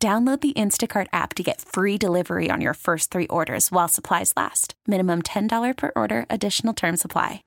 Download the Instacart app to get free delivery on your first three orders while supplies last. Minimum $10 per order, additional term supply.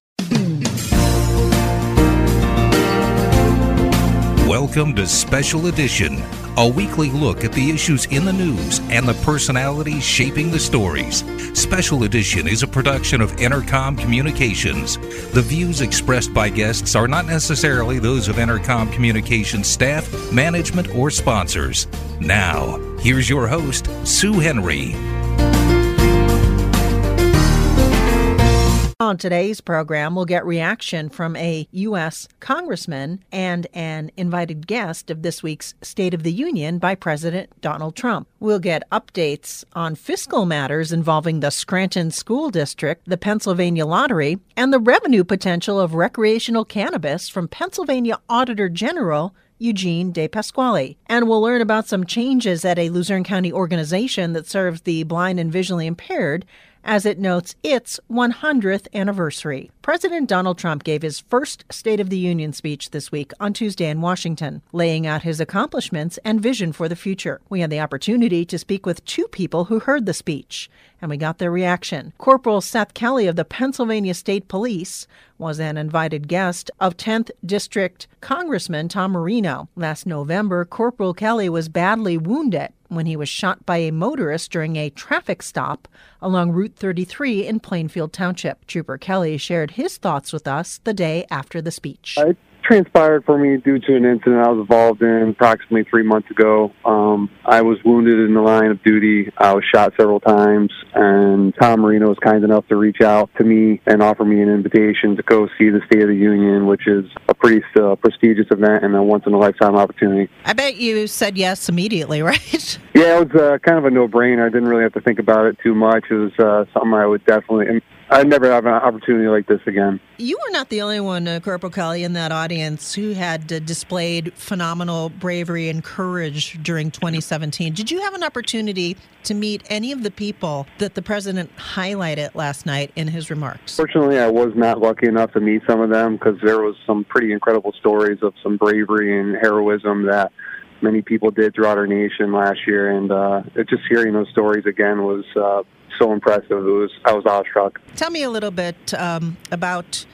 Welcome to Special Edition, a weekly look at the issues in the news and the personalities shaping the stories. Special Edition is a production of Entercom Communications. The views expressed by guests are not necessarily those of Entercom Communications staff, management, or sponsors. Now, here's your host, Sue Henry. On today's program, we'll get reaction from a U.S. congressman and an invited guest of this week's State of the Union by President Donald Trump. We'll get updates on fiscal matters involving the Scranton School District, the Pennsylvania Lottery, and the revenue potential of recreational cannabis from Pennsylvania Auditor General Eugene DePasquale. And we'll learn about some changes at a Luzerne County organization that serves the blind and visually impaired as it notes its 100th anniversary. President Donald Trump gave his first State of the Union speech this week on Tuesday in Washington, laying out his accomplishments and vision for the future. We had the opportunity to speak with two people who heard the speech, and we got their reaction. Corporal Seth Kelly of the Pennsylvania State Police was an invited guest of 10th District Congressman Tom Marino. Last November, Corporal Kelly was badly wounded when he was shot by a motorist during a traffic stop along Route 33 in Plainfield Township. Trooper Kelly shared his thoughts with us the day after the speech. It transpired for me due to an incident I was involved in approximately three months ago. Um, I was wounded in the line of duty. I was shot several times, and Tom Marino was kind enough to reach out to me and offer me an invitation to go see the State of the Union, which is a pretty uh, prestigious event and a once in a lifetime opportunity. I bet you said yes immediately, right? Yeah, it was uh, kind of a no brainer. I didn't really have to think about it too much. It was uh, something I would definitely. I'd never have an opportunity like this again. You were not the only one, uh, Corporal Kelly, in that audience who had uh, displayed phenomenal bravery and courage during 2017. Did you have an opportunity to meet any of the people that the president highlighted last night in his remarks? Fortunately, I was not lucky enough to meet some of them because there was some pretty incredible stories of some bravery and heroism that many people did throughout our nation last year, and uh, just hearing those stories again was uh, so impressive. It was I was awestruck. Tell me a little bit um, about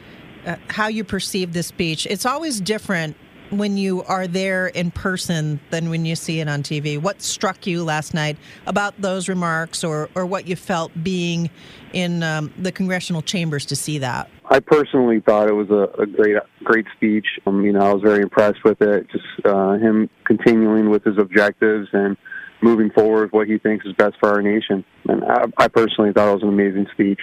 uh, how you perceive this speech. It's always different when you are there in person than when you see it on TV. What struck you last night about those remarks, or or what you felt being in um, the congressional chambers to see that? I personally thought it was a, a great, great speech. Um, you know, I was very impressed with it. Just uh, him continuing with his objectives and moving forward what he thinks is best for our nation. And I, I personally thought it was an amazing speech.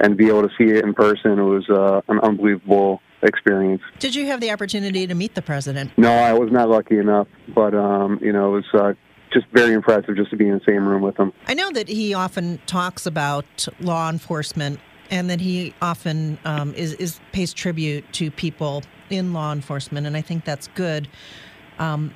And to be able to see it in person, it was uh, an unbelievable experience. Did you have the opportunity to meet the president? No, I was not lucky enough. But um, you know, it was. Uh, just very impressive just to be in the same room with him. I know that he often talks about law enforcement and that he often um, is, is pays tribute to people in law enforcement, and I think that's good. Um,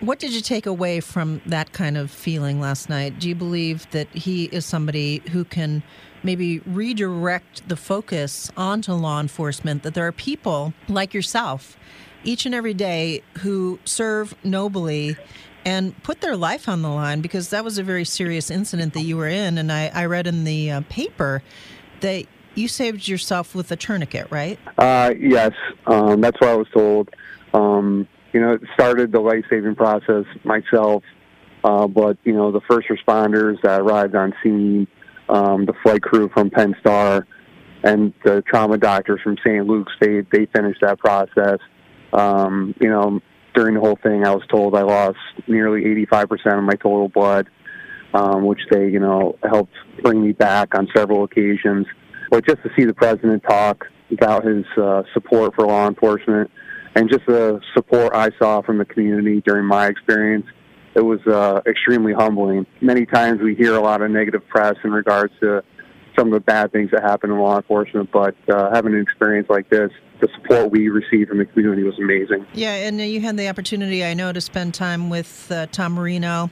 what did you take away from that kind of feeling last night? Do you believe that he is somebody who can maybe redirect the focus onto law enforcement? That there are people like yourself each and every day who serve nobly and put their life on the line because that was a very serious incident that you were in. And I, I read in the uh, paper that you saved yourself with a tourniquet, right? Uh, yes, um, that's what I was told. Um, you know, it started the life saving process myself, uh, but you know, the first responders that arrived on scene, um, the flight crew from Penn Star, and the trauma doctors from St. Luke's, they they finished that process. Um, you know, during the whole thing, I was told I lost nearly 85% of my total blood, um, which they, you know, helped bring me back on several occasions. But just to see the president talk about his uh, support for law enforcement and just the support I saw from the community during my experience, it was uh, extremely humbling. Many times we hear a lot of negative press in regards to some of the bad things that happen in law enforcement, but uh, having an experience like this, the support we received from the community was amazing. Yeah, and you had the opportunity, I know, to spend time with uh, Tom Marino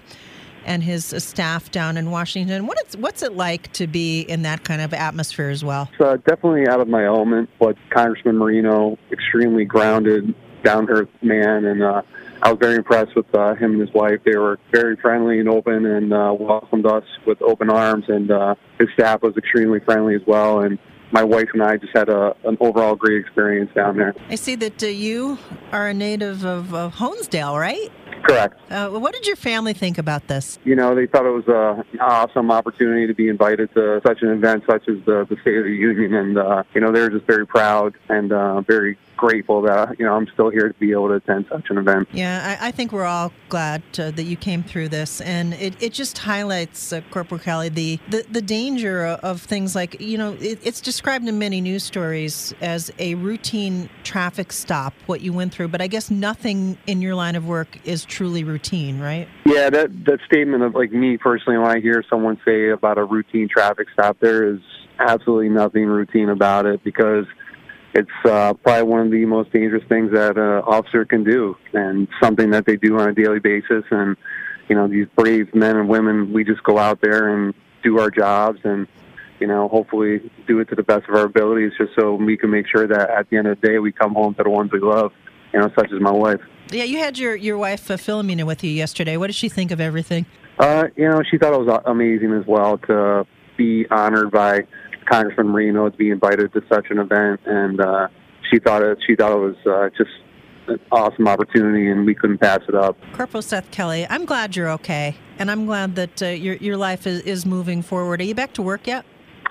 and his staff down in Washington. What is, what's it like to be in that kind of atmosphere as well? It's uh, definitely out of my element, but Congressman Marino, extremely grounded, down earth man, and uh, I was very impressed with uh, him and his wife. They were very friendly and open, and uh, welcomed us with open arms. And uh, his staff was extremely friendly as well. And my wife and I just had a, an overall great experience down there. I see that uh, you are a native of, of Honesdale, right? Correct. Uh, what did your family think about this? You know, they thought it was a, an awesome opportunity to be invited to such an event, such as the, the State of the Union, and uh, you know, they were just very proud and uh, very grateful that you know I'm still here to be able to attend such an event. Yeah, I, I think we're all glad uh, that you came through this, and it, it just highlights, uh, Corporal Kelly, the, the, the danger of things like you know it, it's described in many news stories as a routine traffic stop what you went through, but I guess nothing in your line of work is truly routine, right? Yeah, that that statement of like me personally, when I hear someone say about a routine traffic stop, there is absolutely nothing routine about it because it's uh, probably one of the most dangerous things that an officer can do, and something that they do on a daily basis. And you know, these brave men and women, we just go out there and do our jobs, and you know, hopefully do it to the best of our abilities, just so we can make sure that at the end of the day, we come home to the ones we love. You know, such as my wife. Yeah, you had your your wife uh, Philomena with you yesterday. What did she think of everything? Uh, you know, she thought it was amazing as well to be honored by Congressman Marino to be invited to such an event, and uh, she thought it she thought it was uh, just an awesome opportunity, and we couldn't pass it up. Corporal Seth Kelly, I'm glad you're okay, and I'm glad that uh, your your life is, is moving forward. Are you back to work yet?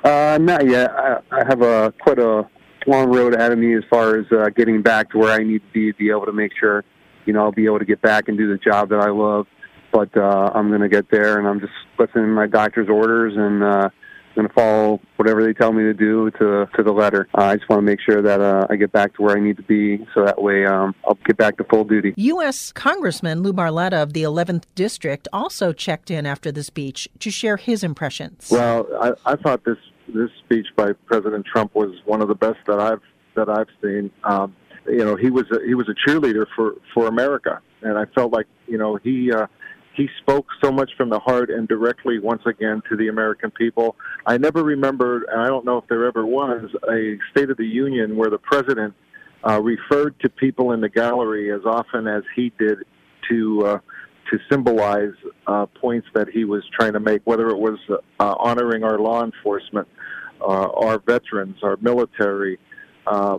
Uh, not yet. I, I have a quite a long road ahead of me as far as uh, getting back to where I need to be to be able to make sure, you know, I'll be able to get back and do the job that I love. But uh, I'm going to get there, and I'm just listening to my doctor's orders and. Uh, going to follow whatever they tell me to do to to the letter. Uh, I just want to make sure that uh, I get back to where I need to be, so that way um, I'll get back to full duty. U.S. Congressman Lou Barletta of the 11th District also checked in after the speech to share his impressions. Well, I, I thought this this speech by President Trump was one of the best that I've that I've seen. Um, you know, he was a, he was a cheerleader for for America, and I felt like you know he. Uh, he spoke so much from the heart and directly once again to the American people. I never remembered, and I don't know if there ever was, a State of the Union where the president uh, referred to people in the gallery as often as he did to uh, to symbolize uh, points that he was trying to make, whether it was uh, honoring our law enforcement, uh, our veterans, our military, uh,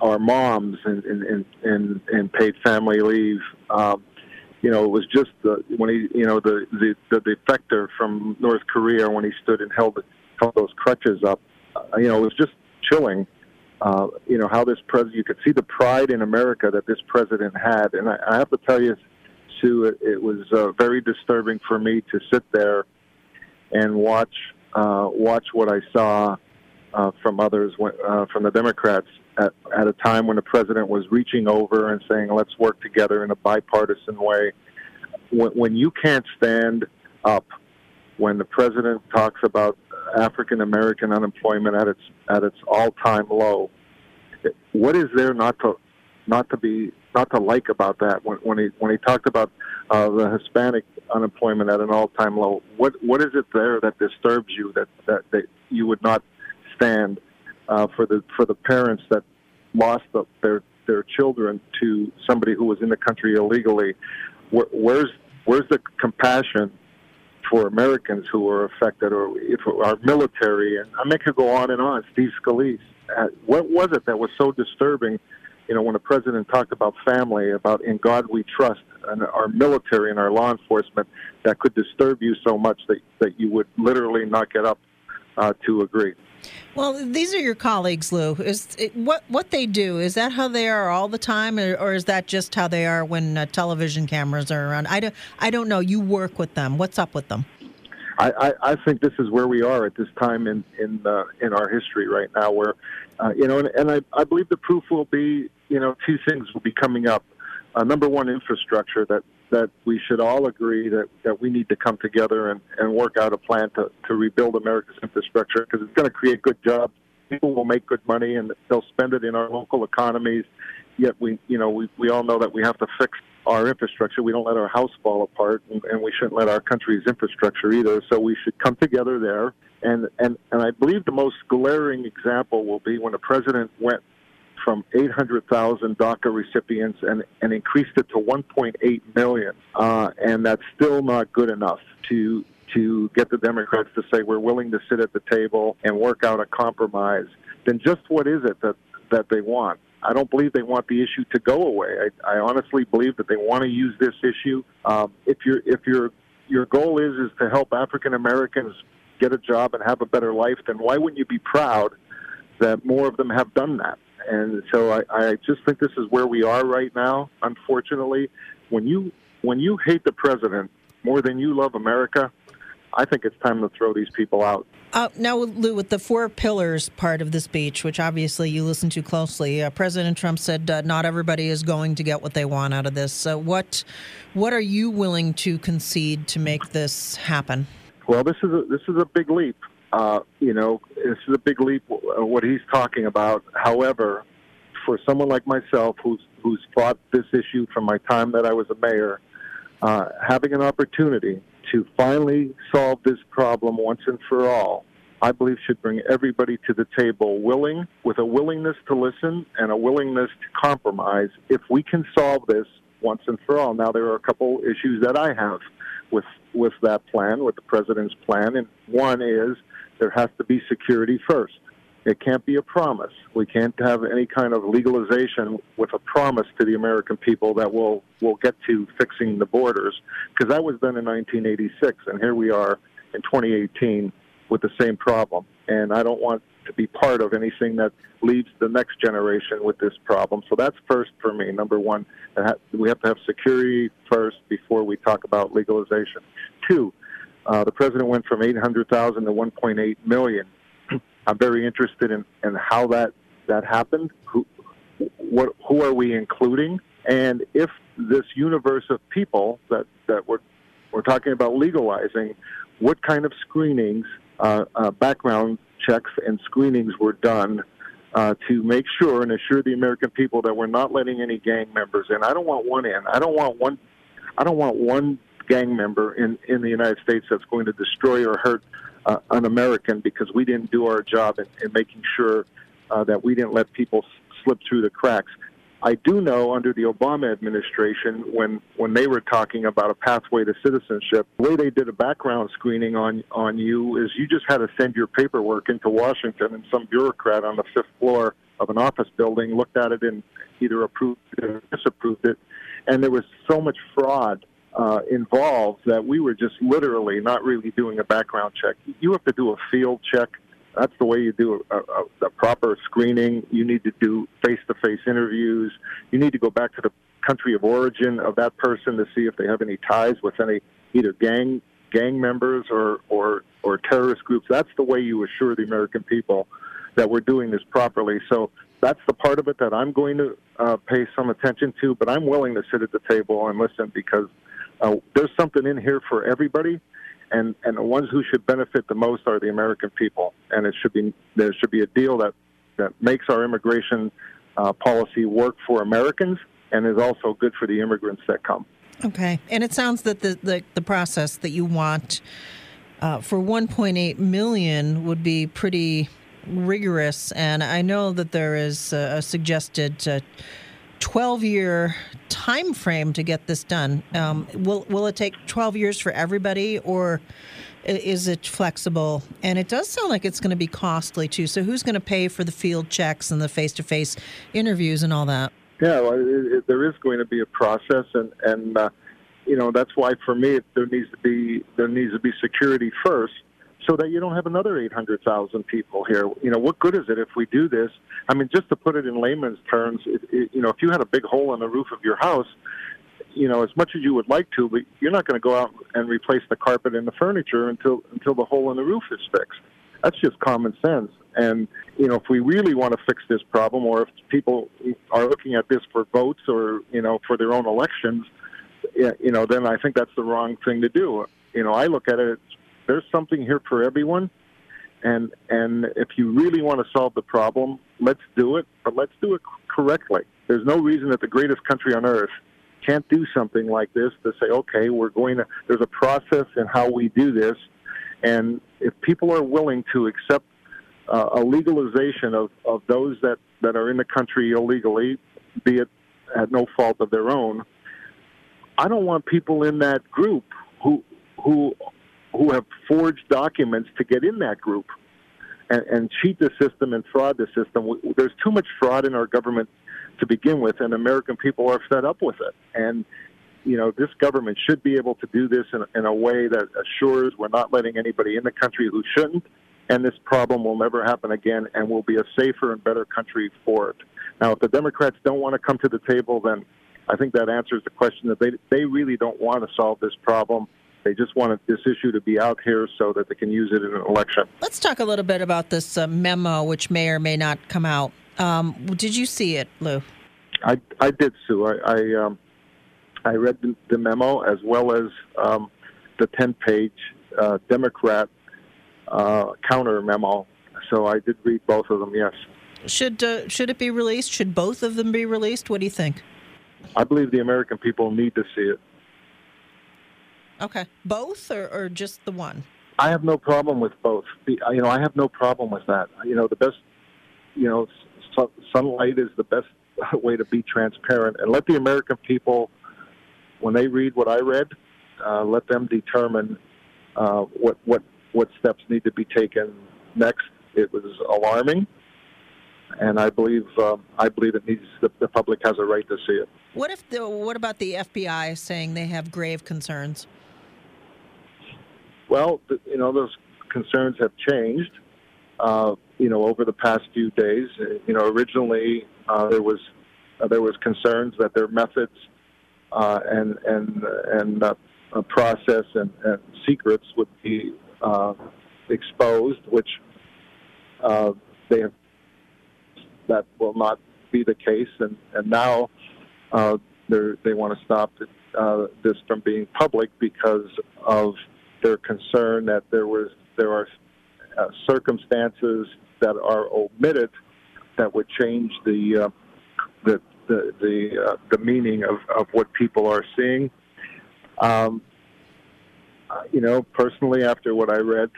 our moms and in, in, in paid family leave. Um, you know, it was just the, when he, you know, the, the, the defector from North Korea when he stood and held, held those crutches up. Uh, you know, it was just chilling. Uh, you know, how this president, you could see the pride in America that this president had. And I, I have to tell you, Sue, it, it was uh, very disturbing for me to sit there and watch, uh, watch what I saw uh, from others, uh, from the Democrats at, at a time when the president was reaching over and saying, let's work together in a bipartisan way. When, when you can't stand up, when the president talks about African American unemployment at its at its all time low, what is there not to not to be not to like about that when, when he when he talked about uh, the Hispanic unemployment at an all time low? What what is it there that disturbs you that that, that you would not stand uh, for the for the parents that lost the, their their children to somebody who was in the country illegally. Where, where's where's the compassion for Americans who were affected, or if our military? And I could go on and on. Steve Scalise. Uh, what was it that was so disturbing? You know, when the president talked about family, about in God we trust, and our military and our law enforcement, that could disturb you so much that that you would literally not get up uh, to agree. Well, these are your colleagues, Lou. Is it, what what they do? Is that how they are all the time, or, or is that just how they are when uh, television cameras are around? I don't I don't know. You work with them. What's up with them? I, I, I think this is where we are at this time in in uh, in our history right now, where uh, you know, and, and I, I believe the proof will be, you know, two things will be coming up. Uh, number one, infrastructure that that we should all agree that, that we need to come together and, and work out a plan to, to rebuild America's infrastructure because it's going to create good jobs. People will make good money and they'll spend it in our local economies. Yet we, you know, we, we all know that we have to fix our infrastructure. We don't let our house fall apart, and, and we shouldn't let our country's infrastructure either. So we should come together there. And, and, and I believe the most glaring example will be when the president went from 800,000 DACA recipients and, and increased it to 1.8 million. Uh, and that's still not good enough to to get the Democrats to say we're willing to sit at the table and work out a compromise. Then just what is it that that they want? I don't believe they want the issue to go away. I, I honestly believe that they want to use this issue. Um, if your if your your goal is is to help African Americans get a job and have a better life, then why wouldn't you be proud that more of them have done that? And so I, I just think this is where we are right now. Unfortunately, when you when you hate the president more than you love America, I think it's time to throw these people out. Uh, now, Lou, with the four pillars part of the speech, which obviously you listen to closely, uh, President Trump said uh, not everybody is going to get what they want out of this. So, what what are you willing to concede to make this happen? Well, this is a, this is a big leap. Uh, you know, this is a big leap. Uh, what he's talking about. However, for someone like myself, who's who's fought this issue from my time that I was a mayor, uh, having an opportunity to finally solve this problem once and for all, I believe should bring everybody to the table willing, with a willingness to listen and a willingness to compromise if we can solve this once and for all. Now, there are a couple issues that I have with, with that plan, with the president's plan, and one is there has to be security first. It can't be a promise. We can't have any kind of legalization with a promise to the American people that we'll we'll get to fixing the borders because that was done in 1986, and here we are in 2018 with the same problem. And I don't want to be part of anything that leaves the next generation with this problem. So that's first for me. Number one, we have to have security first before we talk about legalization. Two, uh, the president went from 800,000 to 1.8 million. I'm very interested in, in how that that happened. Who what who are we including? And if this universe of people that that we're we're talking about legalizing, what kind of screenings, uh, uh, background checks, and screenings were done uh, to make sure and assure the American people that we're not letting any gang members in. I don't want one in. I don't want one. I don't want one gang member in in the United States that's going to destroy or hurt uh, un-American because we didn't do our job in, in making sure uh, that we didn't let people slip through the cracks. I do know under the Obama administration, when when they were talking about a pathway to citizenship, the way they did a background screening on on you is you just had to send your paperwork into Washington, and some bureaucrat on the fifth floor of an office building looked at it and either approved it or disapproved it, and there was so much fraud uh, involved that we were just literally not really doing a background check. You have to do a field check. That's the way you do a, a, a proper screening. You need to do face-to-face interviews. You need to go back to the country of origin of that person to see if they have any ties with any either gang gang members or or or terrorist groups. That's the way you assure the American people that we're doing this properly. So that's the part of it that I'm going to uh, pay some attention to. But I'm willing to sit at the table and listen because uh, there's something in here for everybody, and and the ones who should benefit the most are the American people. And it should be there should be a deal that that makes our immigration uh, policy work for Americans and is also good for the immigrants that come. Okay, and it sounds that the the, the process that you want uh, for 1.8 million would be pretty rigorous, and I know that there is a, a suggested uh, 12 year time frame to get this done. Um, will will it take 12 years for everybody, or is it flexible? And it does sound like it's going to be costly too. So who's going to pay for the field checks and the face to face interviews and all that? Yeah, well, it, it, there is going to be a process, and and uh, you know that's why for me there needs to be there needs to be security first so that you don't have another 800,000 people here. You know, what good is it if we do this? I mean, just to put it in layman's terms, it, it, you know, if you had a big hole in the roof of your house, you know, as much as you would like to, but you're not going to go out and replace the carpet and the furniture until until the hole in the roof is fixed. That's just common sense. And you know, if we really want to fix this problem, or if people are looking at this for votes or you know for their own elections, you know, then I think that's the wrong thing to do. You know, I look at it. There's something here for everyone, and and if you really want to solve the problem, let's do it. But let's do it correctly. There's no reason that the greatest country on earth can't do something like this to say, okay, we're going to. There's a process in how we do this, and if people are willing to accept uh, a legalization of, of those that, that are in the country illegally, be it at no fault of their own, I don't want people in that group who who who have forged documents to get in that group and, and cheat the system and fraud the system. There's too much fraud in our government to begin with, and American people are fed up with it. And you know, this government should be able to do this in, in a way that assures we're not letting anybody in the country who shouldn't, and this problem will never happen again, and we'll be a safer and better country for it. Now, if the Democrats don't want to come to the table, then I think that answers the question that they they really don't want to solve this problem. They just want this issue to be out here so that they can use it in an election. Let's talk a little bit about this uh, memo, which may or may not come out. Um, did you see it, Lou? I, I did, Sue. I I, um, I read the, the, memo as well as um, the ten-page uh, Democrat uh, counter memo. So I did read both of them. Yes. Should uh, should it be released? Should both of them be released? What do you think? I believe the American people need to see it. Okay, both or, or just the one? I have no problem with both. You know, I have no problem with that. You know, the best, you know, sunlight is the best way to be transparent, and let the American people, when they read what I read, uh, let them determine uh, what what what steps need to be taken next. It was alarming and I believe uh, I believe it needs the, the, public has a right to see it. What if the, what about the FBI saying they have grave concerns? Well, you know those concerns have changed. Uh, you know over the past few days. You know originally uh, there was uh, there was concerns that their methods uh, and and and uh, process and, and, secrets would be exposed, which they have that will not be the case, and and now uh, they want to stop uh, this from being public because of their concern that there was there are uh, circumstances that are omitted that would change the uh, the the the, uh, the meaning of, of what people are seeing. Um, uh, you know, personally, after what I read,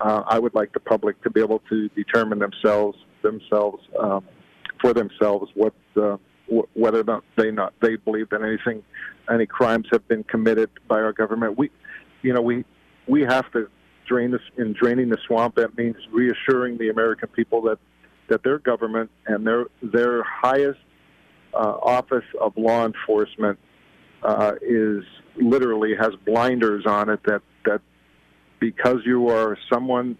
uh, I would like the public to be able to determine themselves themselves um, for themselves what whether or not they not they believe that anything any crimes have been committed by our government. We, you know, we we have to drain this in draining the swamp. That means reassuring the American people that that their government and their their highest uh, office of law enforcement uh, is literally has blinders on it. That that because you are someone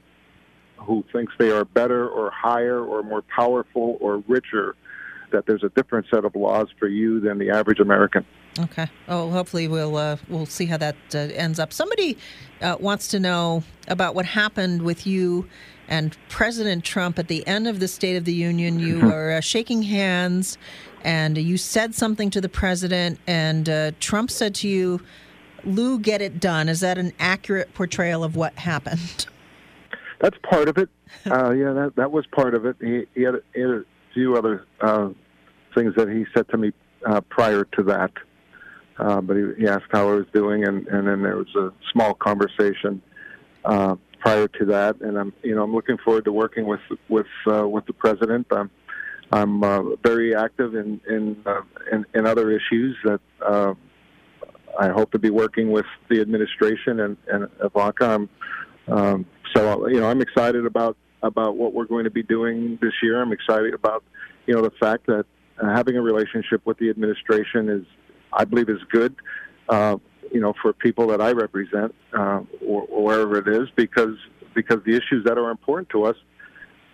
who thinks they are better or higher or more powerful or richer, that there's a different set of laws for you than the average American. Okay. Oh, hopefully we'll uh, we'll see how that uh, ends up. Somebody uh, wants to know about what happened with you and President Trump at the end of the State of the Union. You mm-hmm. were uh, shaking hands, and you said something to the president, and uh, Trump said to you, "Lou, get it done." Is that an accurate portrayal of what happened? that's part of it. Uh, yeah, that that was part of it. He, he, had, he had, a few other uh, things that he said to me uh, prior to that. Uh, but he, he asked how I was doing, and, and then there was a small conversation uh, prior to that. And I'm, you know, I'm looking forward to working with with uh, with the president. I'm, I'm uh, very active in in, uh, in in other issues that uh, I hope to be working with the administration and, and Ivanka. I'm um, so you know, I'm excited about about what we're going to be doing this year. I'm excited about you know the fact that having a relationship with the administration is, I believe, is good. Uh, you know, for people that I represent, uh, or, or wherever it is, because because the issues that are important to us,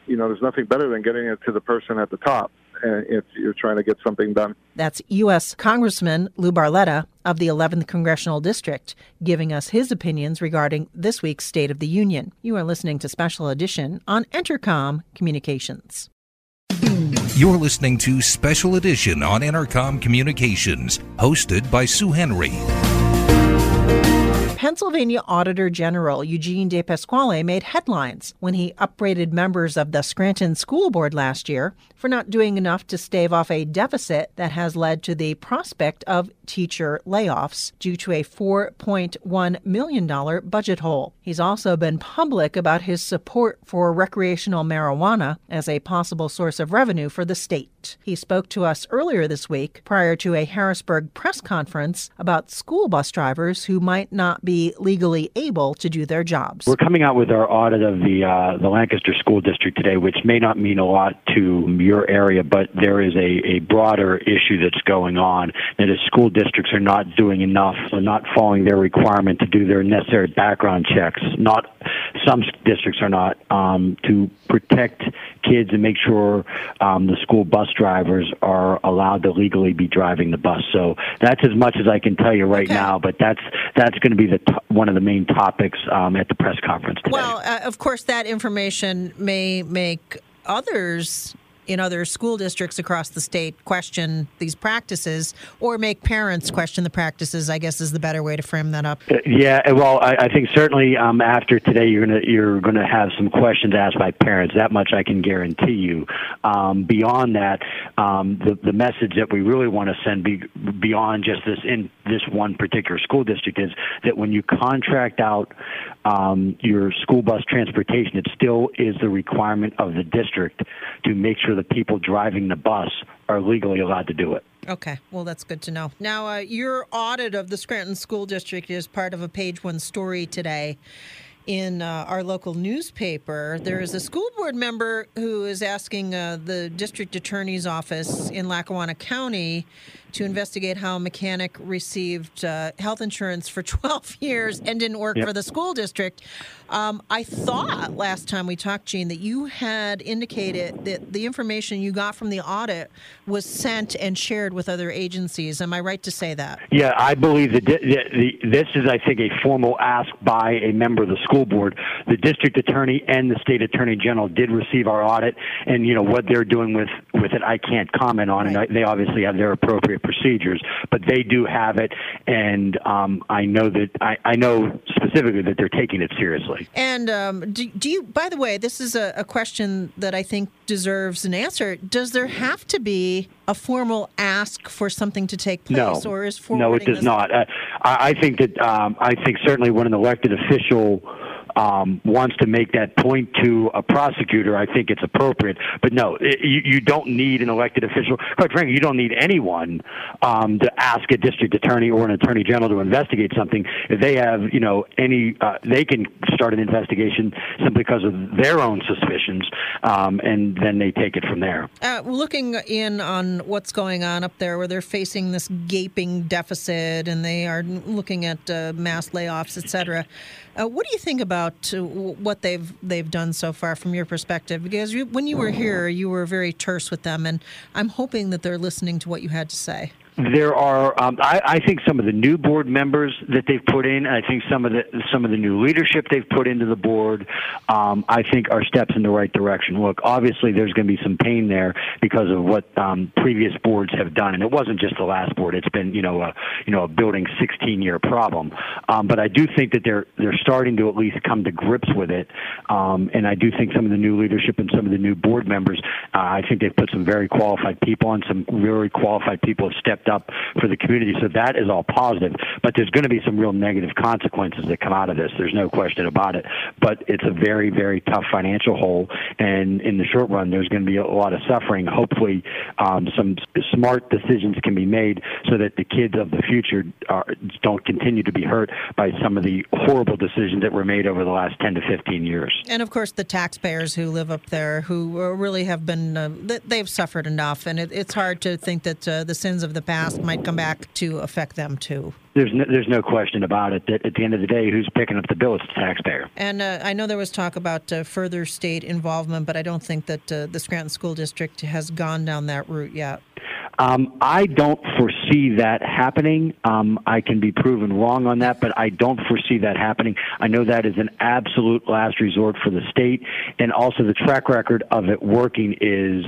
you know, there's nothing better than getting it to the person at the top. If you're trying to get something done. That's U.S. Congressman Lou Barletta of the 11th Congressional District giving us his opinions regarding this week's State of the Union. You are listening to Special Edition on Entercom Communications. You're listening to Special Edition on Entercom Communications, hosted by Sue Henry. Pennsylvania Auditor General Eugene DePasquale made headlines when he upbraided members of the Scranton School Board last year for not doing enough to stave off a deficit that has led to the prospect of teacher layoffs due to a $4.1 million budget hole. He's also been public about his support for recreational marijuana as a possible source of revenue for the state. He spoke to us earlier this week prior to a Harrisburg press conference about school bus drivers who might not be legally able to do their jobs. We're coming out with our audit of the uh, the Lancaster School District today, which may not mean a lot to your area, but there is a, a broader issue that's going on that is school districts are not doing enough, are not following their requirement to do their necessary background Not some districts are not um, to protect kids and make sure um, the school bus drivers are allowed to legally be driving the bus. So that's as much as I can tell you right okay. now. But that's that's going to be the to- one of the main topics um, at the press conference today. Well, uh, of course, that information may make others in other school districts across the state question these practices or make parents question the practices i guess is the better way to frame that up. Uh, yeah well i, I think certainly um, after today you're going to you're to have some questions asked by parents. That much i can guarantee you. Um, beyond that um, the, the message that we really want to send be, beyond just this in this one particular school district is that when you contract out um, your school bus transportation it still is the requirement of the district to make sure the people driving the bus are legally allowed to do it. Okay, well, that's good to know. Now, uh, your audit of the Scranton School District is part of a page one story today in uh, our local newspaper. There is a school board member who is asking uh, the district attorney's office in Lackawanna County to investigate how a mechanic received uh, health insurance for 12 years and didn't work yep. for the school district. Um, I thought last time we talked, Gene, that you had indicated that the information you got from the audit was sent and shared with other agencies. Am I right to say that? Yeah, I believe that this is, I think, a formal ask by a member of the school board. The district attorney and the state attorney general did receive our audit, and you know what they're doing with with it, I can't comment on, right. and I, they obviously have their appropriate procedures, but they do have it, and um, I know that I, I, know specifically that they're taking it seriously. And um, do, do, you? By the way, this is a, a question that I think deserves an answer. Does there have to be a formal ask for something to take place, no. or is no, it does not. Uh, I, I think that um, I think certainly when an elected official um, wants to make that point to a prosecutor, I think it's appropriate. But no, it, you, you don't need an elected official. Quite frankly, you don't need anyone um, to ask a district attorney or an attorney general to investigate something. If they have, you know, any, uh, they can start an investigation simply because of their own suspicions, um, and then they take it from there. Uh, looking in on what's going on up there, where they're facing this gaping deficit, and they are looking at uh, mass layoffs, et cetera. Uh, what do you think about uh, what they've they've done so far from your perspective? Because you, when you were here, you were very terse with them, and I'm hoping that they're listening to what you had to say. There are, um, I, I think, some of the new board members that they've put in. I think some of the some of the new leadership they've put into the board. Um, I think are steps in the right direction. Look, obviously, there's going to be some pain there because of what um, previous boards have done, and it wasn't just the last board. It's been, you know, a you know a building 16 year problem. Um, but I do think that they're they're starting to at least come to grips with it, um, and I do think some of the new leadership and some of the new board members. Uh, I think they've put some very qualified people on. Some very qualified people have stepped up for the community. So that is all positive. But there's going to be some real negative consequences that come out of this. There's no question about it. But it's a very, very tough financial hole. And in the short run, there's going to be a lot of suffering. Hopefully, um, some smart decisions can be made so that the kids of the future are, don't continue to be hurt by some of the horrible decisions that were made over the last 10 to 15 years. And of course, the taxpayers who live up there who really have been, uh, they've suffered enough. And it, it's hard to think that uh, the sins of the past might come back to affect them too. There's no, there's no question about it that at the end of the day, who's picking up the bill? It's the taxpayer. And uh, I know there was talk about uh, further state involvement, but I don't think that uh, the Scranton School District has gone down that route yet. Um, I don't foresee that happening. Um, I can be proven wrong on that, but I don't foresee that happening. I know that is an absolute last resort for the state, and also the track record of it working is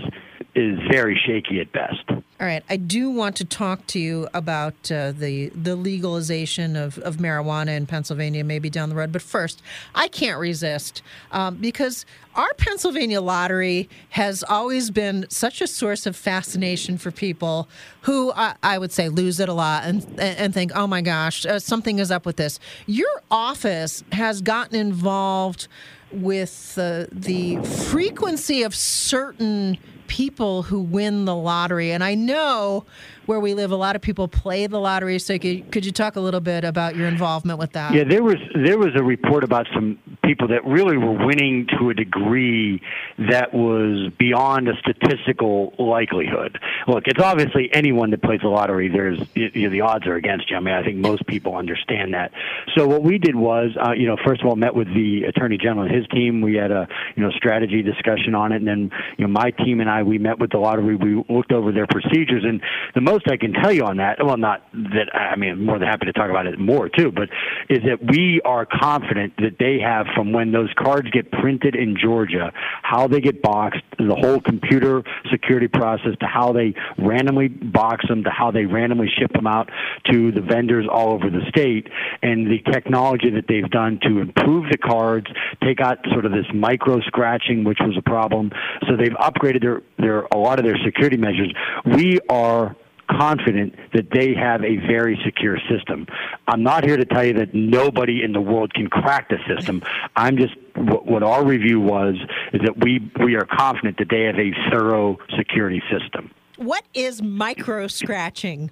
is very shaky at best. All right, I do want to talk to you about uh, the the legalization of, of marijuana in Pennsylvania, maybe down the road. But first, I can't resist um, because our Pennsylvania lottery has always been such a source of fascination for people who I, I would say lose it a lot and and think, oh my gosh, uh, something is up with this. Your office has gotten involved with uh, the frequency of certain people who win the lottery. And I know where we live, a lot of people play the lottery. So could, could you talk a little bit about your involvement with that? Yeah, there was there was a report about some people that really were winning to a degree that was beyond a statistical likelihood. Look, it's obviously anyone that plays the lottery. There's you know, the odds are against you. I mean, I think most people understand that. So what we did was, uh, you know, first of all, met with the attorney general and his team. We had a you know strategy discussion on it, and then you know my team and I we met with the lottery. We looked over their procedures, and the most most I can tell you on that, well, not that I mean, I'm more than happy to talk about it more too, but is that we are confident that they have from when those cards get printed in Georgia, how they get boxed, the whole computer security process, to how they randomly box them, to how they randomly ship them out to the vendors all over the state, and the technology that they've done to improve the cards, take out sort of this micro scratching, which was a problem. So they've upgraded their their a lot of their security measures. We are confident that they have a very secure system. I'm not here to tell you that nobody in the world can crack the system. I'm just what our review was is that we we are confident that they have a thorough security system. What is micro scratching?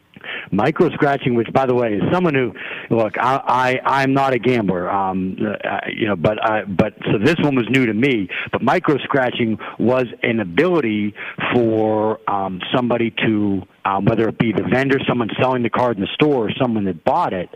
Micro scratching, which by the way is someone who look, I, I I'm not a gambler, um, uh, you know, but I, but so this one was new to me. But micro scratching was an ability for um, somebody to um, whether it be the vendor, someone selling the card in the store, or someone that bought it,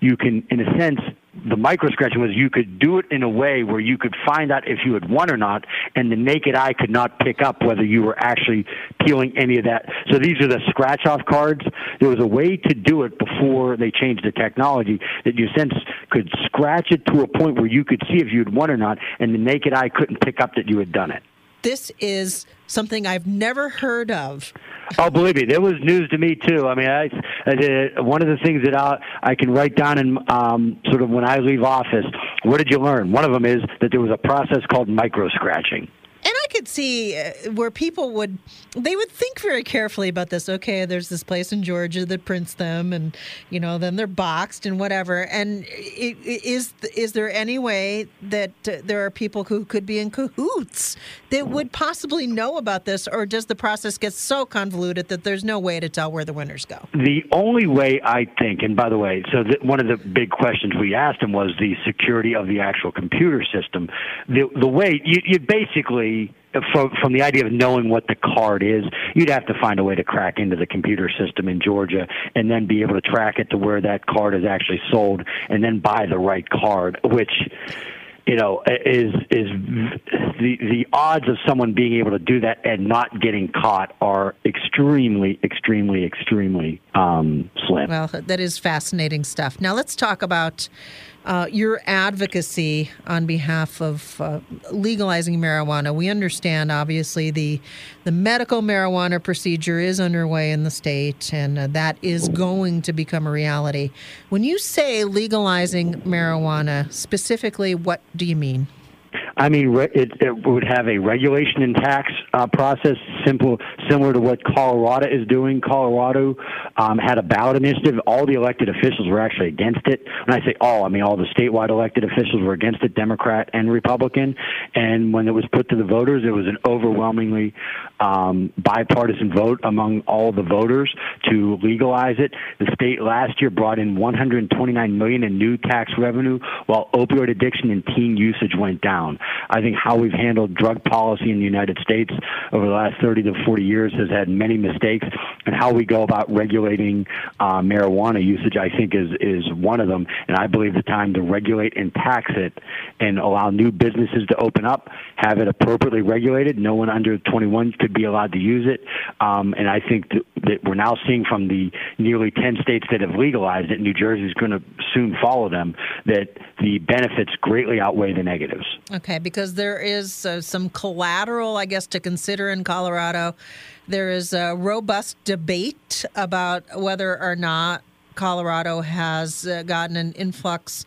you can, in a sense, the micro scratching was you could do it in a way where you could find out if you had won or not, and the naked eye could not pick up whether you were actually peeling any of that. So these are the scratch off cards. There was a way to do it before they changed the technology that you sense could scratch it to a point where you could see if you'd won or not, and the naked eye couldn't pick up that you had done it. This is something I've never heard of. oh, believe me, there was news to me too. I mean, I, I did, one of the things that I, I can write down and um, sort of when I leave office. What did you learn? One of them is that there was a process called micro scratching. And I could see uh, where people would they would think very carefully about this. Okay, there's this place in Georgia that prints them, and you know, then they're boxed and whatever. And is is there any way that uh, there are people who could be in cahoots that would possibly know about this, or does the process get so convoluted that there's no way to tell where the winners go? The only way I think, and by the way, so th- one of the big questions we asked him was the security of the actual computer system. The the way you, you basically from, from the idea of knowing what the card is, you'd have to find a way to crack into the computer system in Georgia and then be able to track it to where that card is actually sold and then buy the right card, which you know, is is the the odds of someone being able to do that and not getting caught are extremely, extremely, extremely um, slim. Well, that is fascinating stuff. Now let's talk about uh, your advocacy on behalf of uh, legalizing marijuana. We understand, obviously, the the medical marijuana procedure is underway in the state, and uh, that is going to become a reality. When you say legalizing marijuana, specifically, what do you mean? I mean, it, it would have a regulation and tax uh, process simple, similar to what Colorado is doing. Colorado um, had a ballot initiative. All the elected officials were actually against it. When I say all, I mean all the statewide elected officials were against it, Democrat and Republican. And when it was put to the voters, it was an overwhelmingly um, bipartisan vote among all the voters to legalize it. The state last year brought in 129 million in new tax revenue, while opioid addiction and teen usage went down. I think how we've handled drug policy in the United States over the last 30 to 40 years has had many mistakes, and how we go about regulating uh, marijuana usage, I think, is is one of them. And I believe the time to regulate and tax it and allow new businesses to open up, have it appropriately regulated. No one under 21 could be allowed to use it. Um, and I think that, that we're now seeing from the nearly 10 states that have legalized it, New Jersey is going to soon follow them, that the benefits greatly outweigh the negatives. Okay. Okay, because there is uh, some collateral, I guess, to consider in Colorado. There is a robust debate about whether or not Colorado has uh, gotten an influx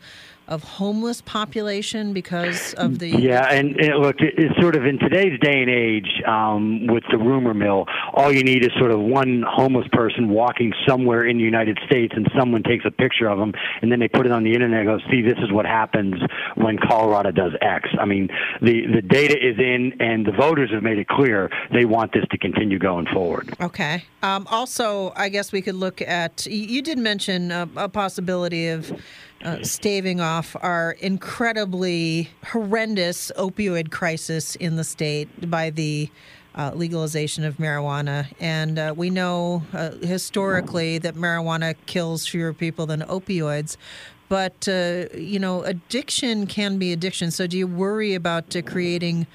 of homeless population because of the yeah and, and look it's sort of in today's day and age um, with the rumor mill all you need is sort of one homeless person walking somewhere in the united states and someone takes a picture of them and then they put it on the internet and go see this is what happens when colorado does x. I mean the the data is in and the voters have made it clear they want this to continue going forward. Okay. Um, also i guess we could look at you did mention a, a possibility of uh, staving off our incredibly horrendous opioid crisis in the state by the uh, legalization of marijuana. And uh, we know uh, historically that marijuana kills fewer people than opioids. But, uh, you know, addiction can be addiction. So do you worry about uh, creating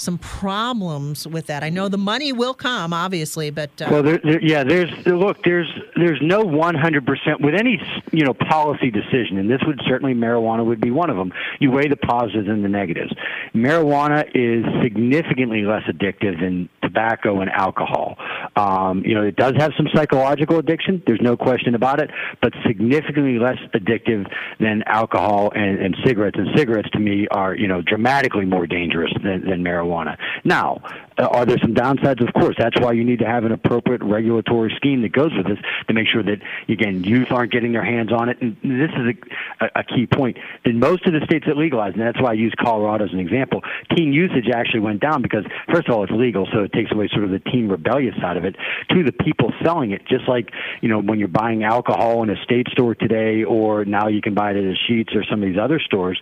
some problems with that. I know the money will come, obviously, but uh, well, there, there, yeah, there's look, there's there's no 100 percent with any you know policy decision, and this would certainly marijuana would be one of them. You weigh the positives and the negatives. Marijuana is significantly less addictive than tobacco and alcohol. Um, you know, it does have some psychological addiction. There's no question about it, but significantly less addictive than alcohol and, and cigarettes. And cigarettes, to me, are you know dramatically more dangerous than, than marijuana marijuana. Now, uh, are there some downsides? Of course. That's why you need to have an appropriate regulatory scheme that goes with this to make sure that, again, youth aren't getting their hands on it. And this is a, a key point. In most of the states that legalize, and that's why I use Colorado as an example, teen usage actually went down because, first of all, it's legal, so it takes away sort of the teen rebellious side of it. Two, the people selling it, just like, you know, when you're buying alcohol in a state store today, or now you can buy it at a Sheetz or some of these other stores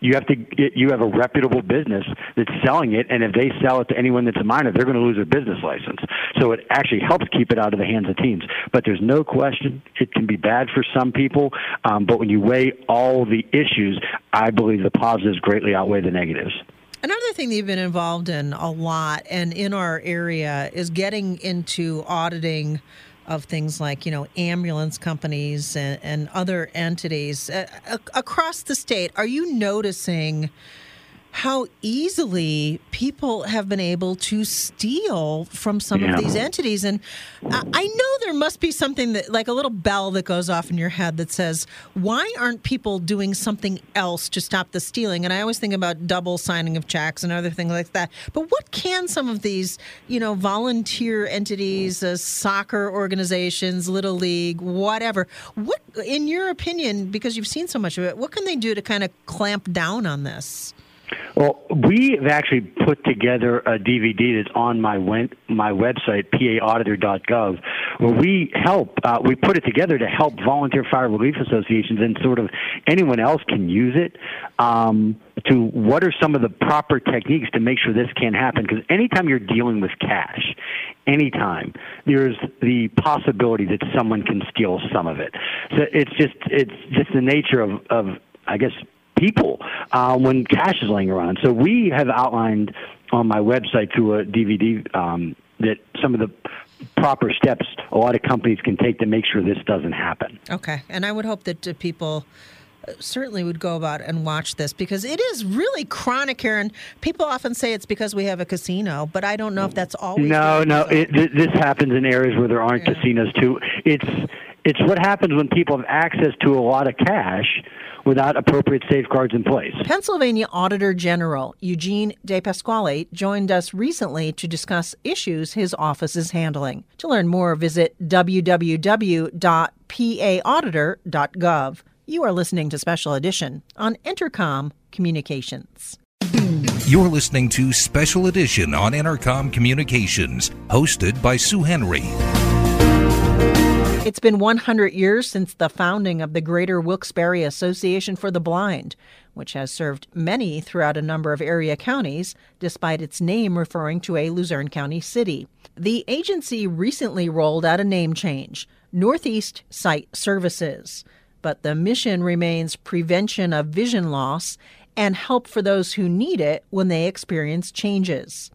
you have to you have a reputable business that's selling it, and if they sell it to anyone that's a minor, they're going to lose their business license. So it actually helps keep it out of the hands of teens. But there's no question it can be bad for some people. Um, but when you weigh all the issues, I believe the positives greatly outweigh the negatives. Another thing that you've been involved in a lot and in our area is getting into auditing of things like you know ambulance companies and, and other entities uh, across the state. Are you noticing? How easily people have been able to steal from some yeah. of these entities. And I know there must be something that, like a little bell that goes off in your head that says, why aren't people doing something else to stop the stealing? And I always think about double signing of checks and other things like that. But what can some of these, you know, volunteer entities, uh, soccer organizations, Little League, whatever, what, in your opinion, because you've seen so much of it, what can they do to kind of clamp down on this? Well, we've actually put together a DVD that's on my my website, paauditor.gov, where we help. Uh, we put it together to help volunteer fire relief associations and sort of anyone else can use it. Um, to what are some of the proper techniques to make sure this can't happen? Because anytime you're dealing with cash, anytime there's the possibility that someone can steal some of it. So it's just it's just the nature of of I guess people uh, when cash is laying around. So we have outlined on my website through a DVD um, that some of the proper steps a lot of companies can take to make sure this doesn't happen. Okay, and I would hope that uh, people uh, certainly would go about and watch this because it is really chronic here and people often say it's because we have a casino but i don't know if that's always no no it, this happens in areas where there aren't yeah. casinos too it's it's what happens when people have access to a lot of cash without appropriate safeguards in place. Pennsylvania Auditor General Eugene DePasquale joined us recently to discuss issues his office is handling. To learn more, visit www.paauditor.gov. You are listening to Special Edition on Entercom Communications. You're listening to Special Edition on Entercom Communications, hosted by Sue Henry. It's been 100 years since the founding of the Greater Wilkes-Barre Association for the Blind, which has served many throughout a number of area counties, despite its name referring to a Luzerne County city. The agency recently rolled out a name change Northeast Sight Services, but the mission remains prevention of vision loss and help for those who need it when they experience changes.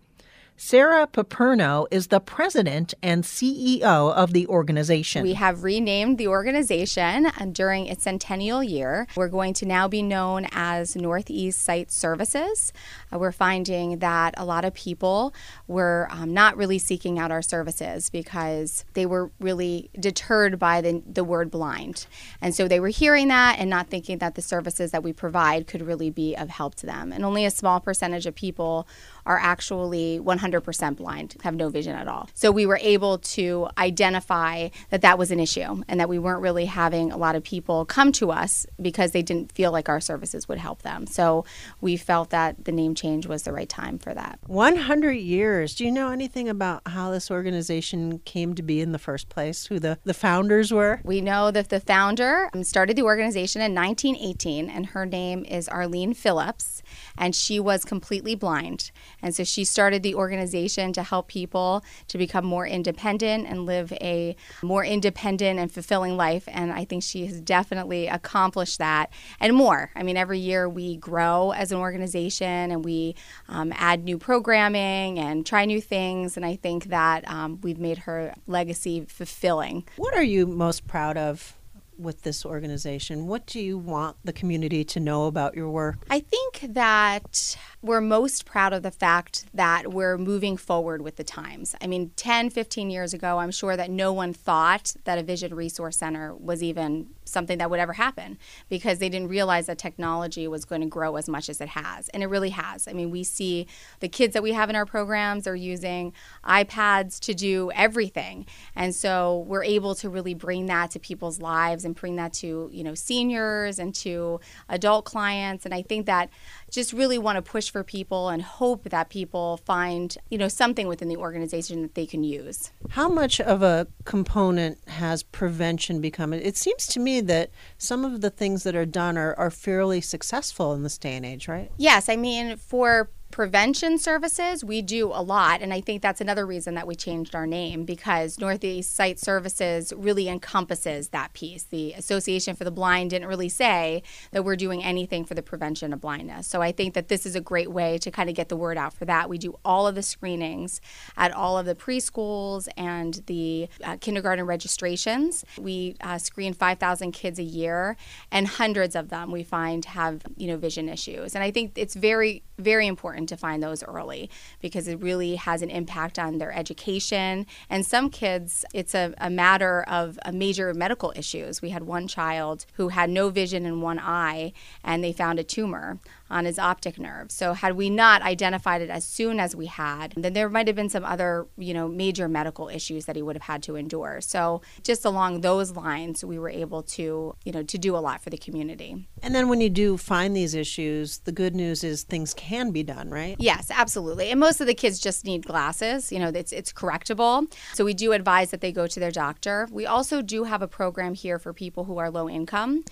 Sarah Paperno is the president and CEO of the organization. We have renamed the organization during its centennial year. We're going to now be known as Northeast Sight Services. Uh, we're finding that a lot of people were um, not really seeking out our services because they were really deterred by the, the word blind. And so they were hearing that and not thinking that the services that we provide could really be of help to them. And only a small percentage of people are actually 100% blind, have no vision at all. So we were able to identify that that was an issue and that we weren't really having a lot of people come to us because they didn't feel like our services would help them. So we felt that the name change was the right time for that. 100 years. Do you know anything about how this organization came to be in the first place? Who the, the founders were? We know that the founder started the organization in 1918, and her name is Arlene Phillips, and she was completely blind. And so she started the organization to help people to become more independent and live a more independent and fulfilling life. And I think she has definitely accomplished that and more. I mean, every year we grow as an organization and we um, add new programming and try new things. And I think that um, we've made her legacy fulfilling. What are you most proud of with this organization? What do you want the community to know about your work? I think that we're most proud of the fact that we're moving forward with the times. I mean, 10, 15 years ago, I'm sure that no one thought that a Vision Resource Center was even something that would ever happen because they didn't realize that technology was going to grow as much as it has. And it really has. I mean, we see the kids that we have in our programs are using iPads to do everything. And so we're able to really bring that to people's lives and bring that to, you know, seniors and to adult clients. And I think that just really want to push for people and hope that people find, you know, something within the organization that they can use. How much of a component has prevention become? It seems to me that some of the things that are done are, are fairly successful in this day and age, right? Yes. I mean, for prevention services, we do a lot. And I think that's another reason that we changed our name because Northeast Sight Services really encompasses that piece. The Association for the Blind didn't really say that we're doing anything for the prevention of blindness. So I think that this is a great way to kind of get the word out for that. We do all of the screenings at all of the preschools and the uh, kindergarten registrations. We uh, screen 5,000 kids a year, and hundreds of them we find have you know vision issues. And I think it's very very important to find those early because it really has an impact on their education. And some kids, it's a, a matter of a major medical issues. We had one child who had no vision in one eye, and they found a tumor on his optic nerve. So had we not identified it as soon as we had, then there might have been some other, you know, major medical issues that he would have had to endure. So just along those lines, we were able to, you know, to do a lot for the community. And then when you do find these issues, the good news is things can be done, right? Yes, absolutely. And most of the kids just need glasses. You know, it's it's correctable. So we do advise that they go to their doctor. We also do have a program here for people who are low income.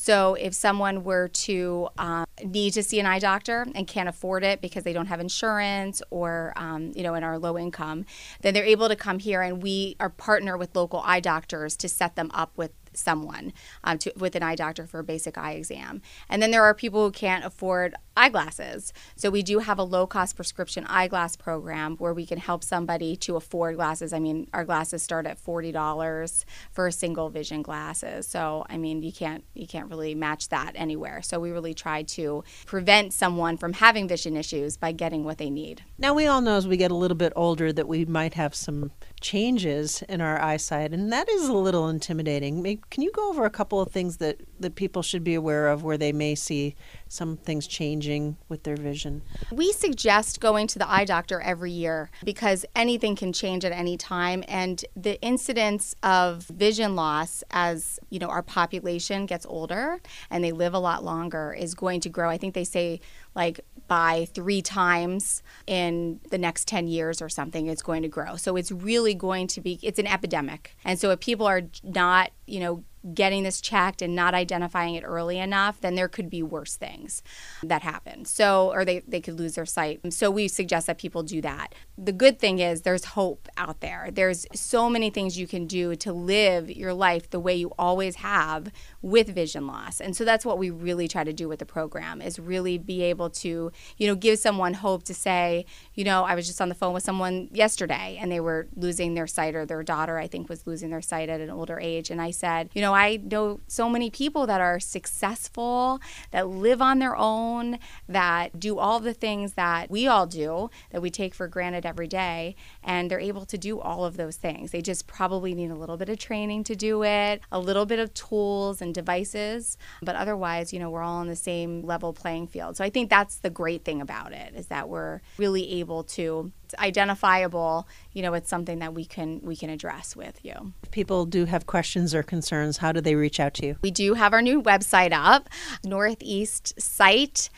So if someone were to um, need to see an eye doctor and can't afford it because they don't have insurance or um, you know and are low income, then they're able to come here and we are partner with local eye doctors to set them up with someone um, to, with an eye doctor for a basic eye exam. And then there are people who can't afford eyeglasses. So we do have a low cost prescription eyeglass program where we can help somebody to afford glasses. I mean, our glasses start at $40 for single vision glasses. So, I mean, you can't you can't really match that anywhere. So we really try to prevent someone from having vision issues by getting what they need. Now, we all know as we get a little bit older that we might have some changes in our eyesight, and that is a little intimidating. Can you go over a couple of things that, that people should be aware of where they may see some things changing with their vision? We suggest going to the eye doctor every year because anything can change at any time and the incidence of vision loss as, you know, our population gets older and they live a lot longer is going to grow. I think they say like by 3 times in the next 10 years or something it's going to grow. So it's really going to be it's an epidemic. And so if people are not, you know, getting this checked and not identifying it early enough, then there could be worse things that happen. So, or they, they could lose their sight. So, we suggest that people do that. The good thing is there's hope out there. There's so many things you can do to live your life the way you always have with vision loss. And so that's what we really try to do with the program is really be able to, you know, give someone hope to say, you know, I was just on the phone with someone yesterday and they were losing their sight or their daughter I think was losing their sight at an older age and I said, you know, I know so many people that are successful, that live on their own, that do all the things that we all do that we take for granted every day and they're able to do all of those things. They just probably need a little bit of training to do it, a little bit of tools and devices, but otherwise, you know, we're all on the same level playing field. So I think that's the great thing about it is that we're really able to identifiable you know it's something that we can we can address with you if people do have questions or concerns how do they reach out to you we do have our new website up northeast sight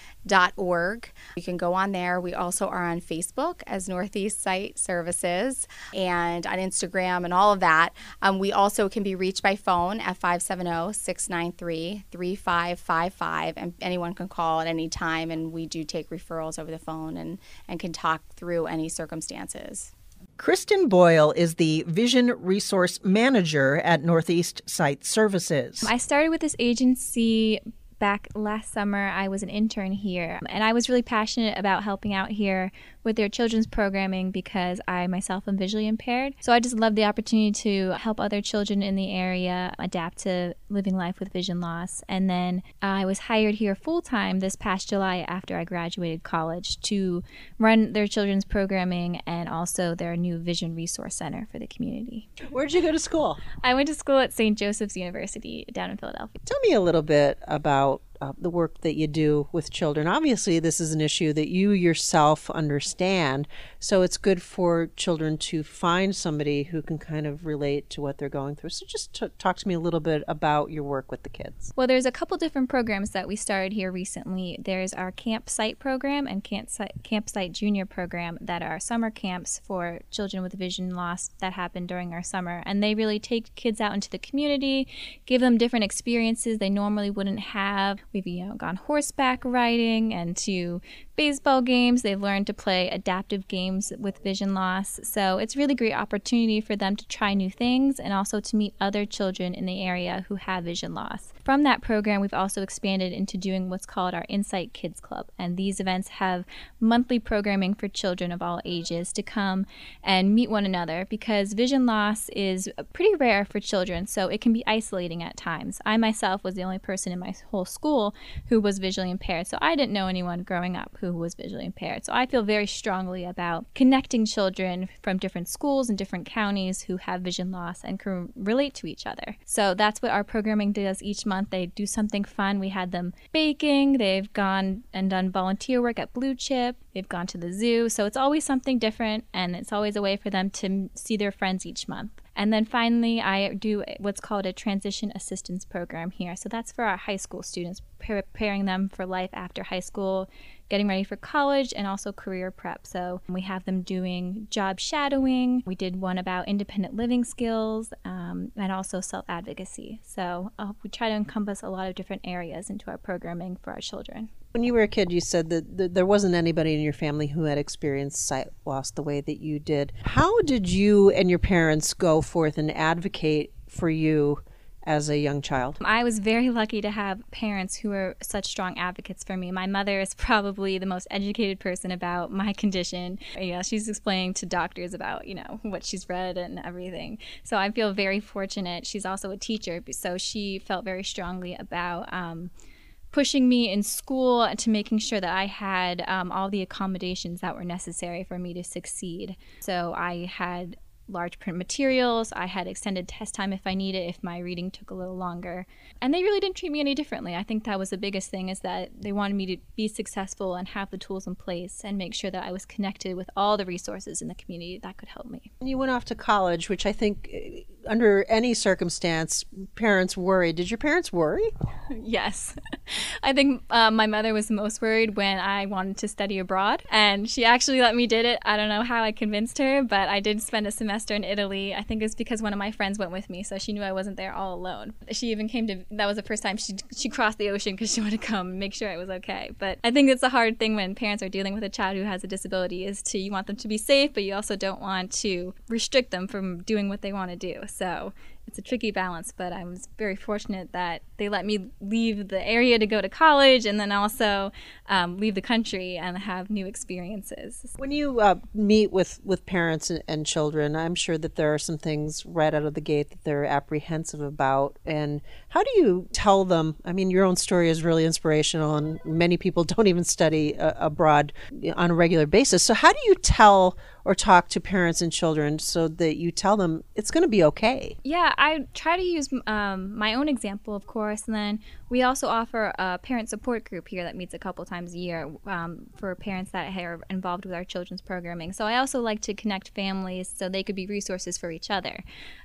org. You can go on there. We also are on Facebook as Northeast Sight Services and on Instagram and all of that. Um, we also can be reached by phone at 570 693 3555, and anyone can call at any time. And we do take referrals over the phone and, and can talk through any circumstances. Kristen Boyle is the Vision Resource Manager at Northeast Sight Services. I started with this agency back last summer. I was an intern here, and I was really passionate about helping out here with their children's programming because I myself am visually impaired. So I just love the opportunity to help other children in the area adapt to living life with vision loss. And then I was hired here full time this past July after I graduated college to run their children's programming and also their new Vision Resource Center for the community. Where did you go to school? I went to school at St. Joseph's University down in Philadelphia. Tell me a little bit about uh, the work that you do with children. Obviously, this is an issue that you yourself understand, so it's good for children to find somebody who can kind of relate to what they're going through. So, just t- talk to me a little bit about your work with the kids. Well, there's a couple different programs that we started here recently. There's our Campsite program and Campsite, Campsite Junior program that are summer camps for children with vision loss that happen during our summer, and they really take kids out into the community, give them different experiences they normally wouldn't have We've you know gone horseback riding and to baseball games. They've learned to play adaptive games with vision loss. So it's really great opportunity for them to try new things and also to meet other children in the area who have vision loss. From that program, we've also expanded into doing what's called our Insight Kids Club. And these events have monthly programming for children of all ages to come and meet one another because vision loss is pretty rare for children, so it can be isolating at times. I myself was the only person in my whole school who was visually impaired, so I didn't know anyone growing up who was visually impaired. So I feel very strongly about connecting children from different schools and different counties who have vision loss and can relate to each other. So that's what our programming does each month. They do something fun. We had them baking, they've gone and done volunteer work at Blue Chip, they've gone to the zoo. So it's always something different and it's always a way for them to see their friends each month. And then finally, I do what's called a transition assistance program here. So that's for our high school students, preparing them for life after high school, getting ready for college, and also career prep. So we have them doing job shadowing. We did one about independent living skills um, and also self advocacy. So uh, we try to encompass a lot of different areas into our programming for our children. When you were a kid, you said that, there wasn't anybody in your family who had experienced sight loss the way that you did. How did you and your parents go forth and advocate for you as a young child? I was very lucky to have parents who were such strong advocates for me. My mother is probably the most educated person about my condition. Yeah, she's explaining to doctors about, you know, what she's read and everything. So I feel very fortunate. She's also a teacher, so she felt very strongly about um, pushing me in school to making sure that I had um, all the accommodations that were necessary for me to succeed. So I had large print materials. I had extended test time if I needed, if my reading took a little longer. And they really didn't treat me any differently. I think that was the biggest thing is that they wanted me to be successful and have the tools in place and make sure that I was connected with all the resources in the community that could help me. You went off to college, which I think under any circumstance parents worry. Did your parents worry? yes. I think uh, my mother was most worried when I wanted to study abroad and she actually let me did it. I don't know how I convinced her, but I did spend a semester in Italy. I think it's because one of my friends went with me, so she knew I wasn't there all alone. She even came to. That was the first time she she crossed the ocean because she wanted to come make sure I was okay. But I think it's a hard thing when parents are dealing with a child who has a disability is to you want them to be safe, but you also don't want to restrict them from doing what they want to do. So it's a tricky balance, but I was very fortunate that they let me leave the area to go to college and then also um, leave the country and have new experiences. When you uh, meet with, with parents and, children, I'm sure that there are some things right out of the gate that they're apprehensive about. And how do you tell them? I mean, your own story is really inspirational, and many people don't even study uh, abroad on a regular basis. So, how do you tell or talk to parents and children so that you tell them it's going to be okay? Yeah, I try to use um, my own example, of course, and then we also offer a parent support group here that meets a couple times a year um, for parents that are involved with our children's programming. So I also like to connect families so they could be resources for each other.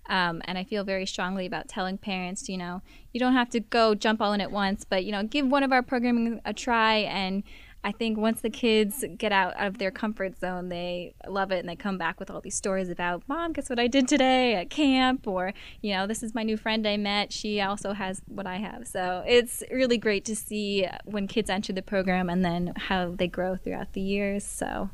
Um, and I feel very strongly about telling parents, you know, you don't have to go jump all in at once, but you know, give one of our programming a try and I think once the kids get out of their comfort zone, they love it and they come back with all these stories about, Mom, guess what I did today at camp? Or, you know, this is my new friend I met. She also has what I have. So it's really great to see when kids enter the program and then how they grow throughout the years. So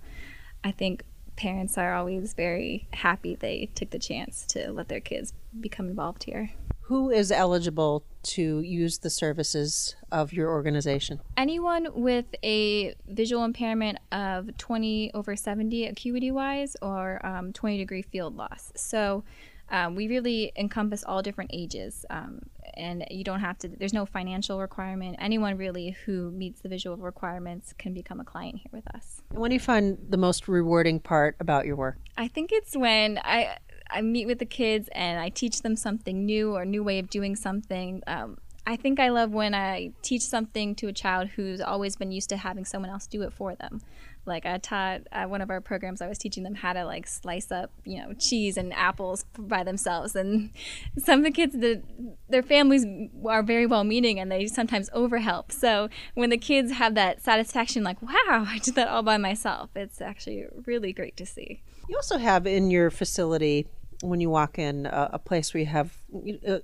I think parents are always very happy they took the chance to let their kids become involved here. Who is eligible to use the services of your organization? Anyone with a visual impairment of 20 over 70 acuity wise or um, 20 degree field loss. So um, we really encompass all different ages. Um, and you don't have to, there's no financial requirement. Anyone really who meets the visual requirements can become a client here with us. And what do you find the most rewarding part about your work? I think it's when I, I meet with the kids and I teach them something new or a new way of doing something. Um, I think I love when I teach something to a child who's always been used to having someone else do it for them. Like I taught at one of our programs, I was teaching them how to like slice up, you know, cheese and apples by themselves. And some of the kids, the, their families are very well-meaning and they sometimes overhelp. So when the kids have that satisfaction, like, wow, I did that all by myself, it's actually really great to see. You also have in your facility when you walk in a, a place where you have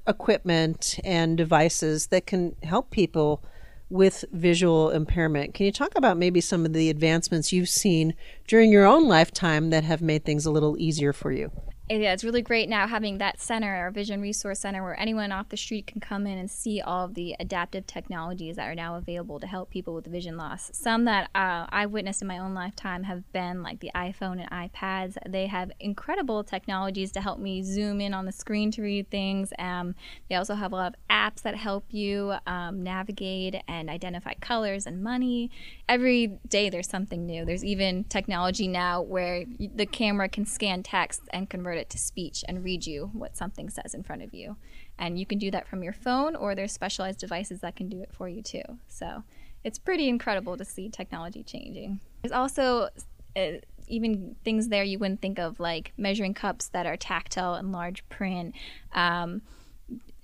equipment and devices that can help people with visual impairment. Can you talk about maybe some of the advancements you've seen during your own lifetime that have made things a little easier for you? Yeah, it's really great now having that center, our Vision Resource Center, where anyone off the street can come in and see all of the adaptive technologies that are now available to help people with vision loss. Some that uh, I witnessed in my own lifetime have been like the iPhone and iPads. They have incredible technologies to help me zoom in on the screen to read things. Um, they also have a lot of apps that help you um, navigate and identify colors and money. Every day there's something new. There's even technology now where the camera can scan text and convert convert it to speech and read you what something says in front of you. And you can do that from your phone, or there's specialized devices that can do it for you too. So it's pretty incredible to see technology changing. There's also uh, even things there you wouldn't think of, like measuring cups that are tactile and large print. Um,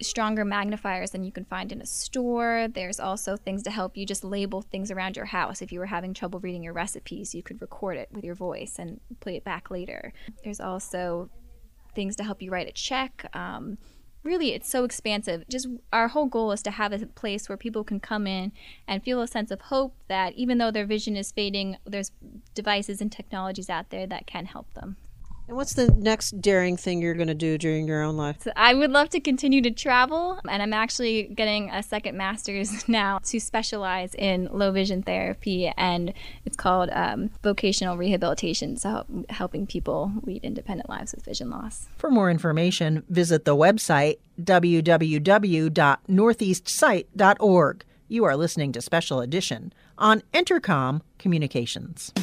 stronger magnifiers than you can find in a store. There's also things to help you just label things around your house. If you were having trouble reading your recipes, you could record it with your voice and play it back later. There's also things to help you write a check. Um, really, it's so expansive. Just our whole goal is to have a place where people can come in and feel a sense of hope that even though their vision is fading, there's devices and technologies out there that can help them. And what's the next daring thing you're going to do during your own life? So I would love to continue to travel, and I'm actually getting a second master's now to specialize in low vision therapy, and it's called um, vocational rehabilitation, so helping people lead independent lives with vision loss. For more information, visit the website www.northeastsight.org. You are listening to Special Edition on Entercom Communications.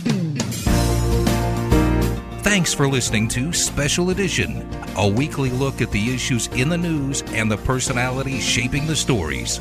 Thanks for listening to Special Edition, a weekly look at the issues in the news and the personalities shaping the stories.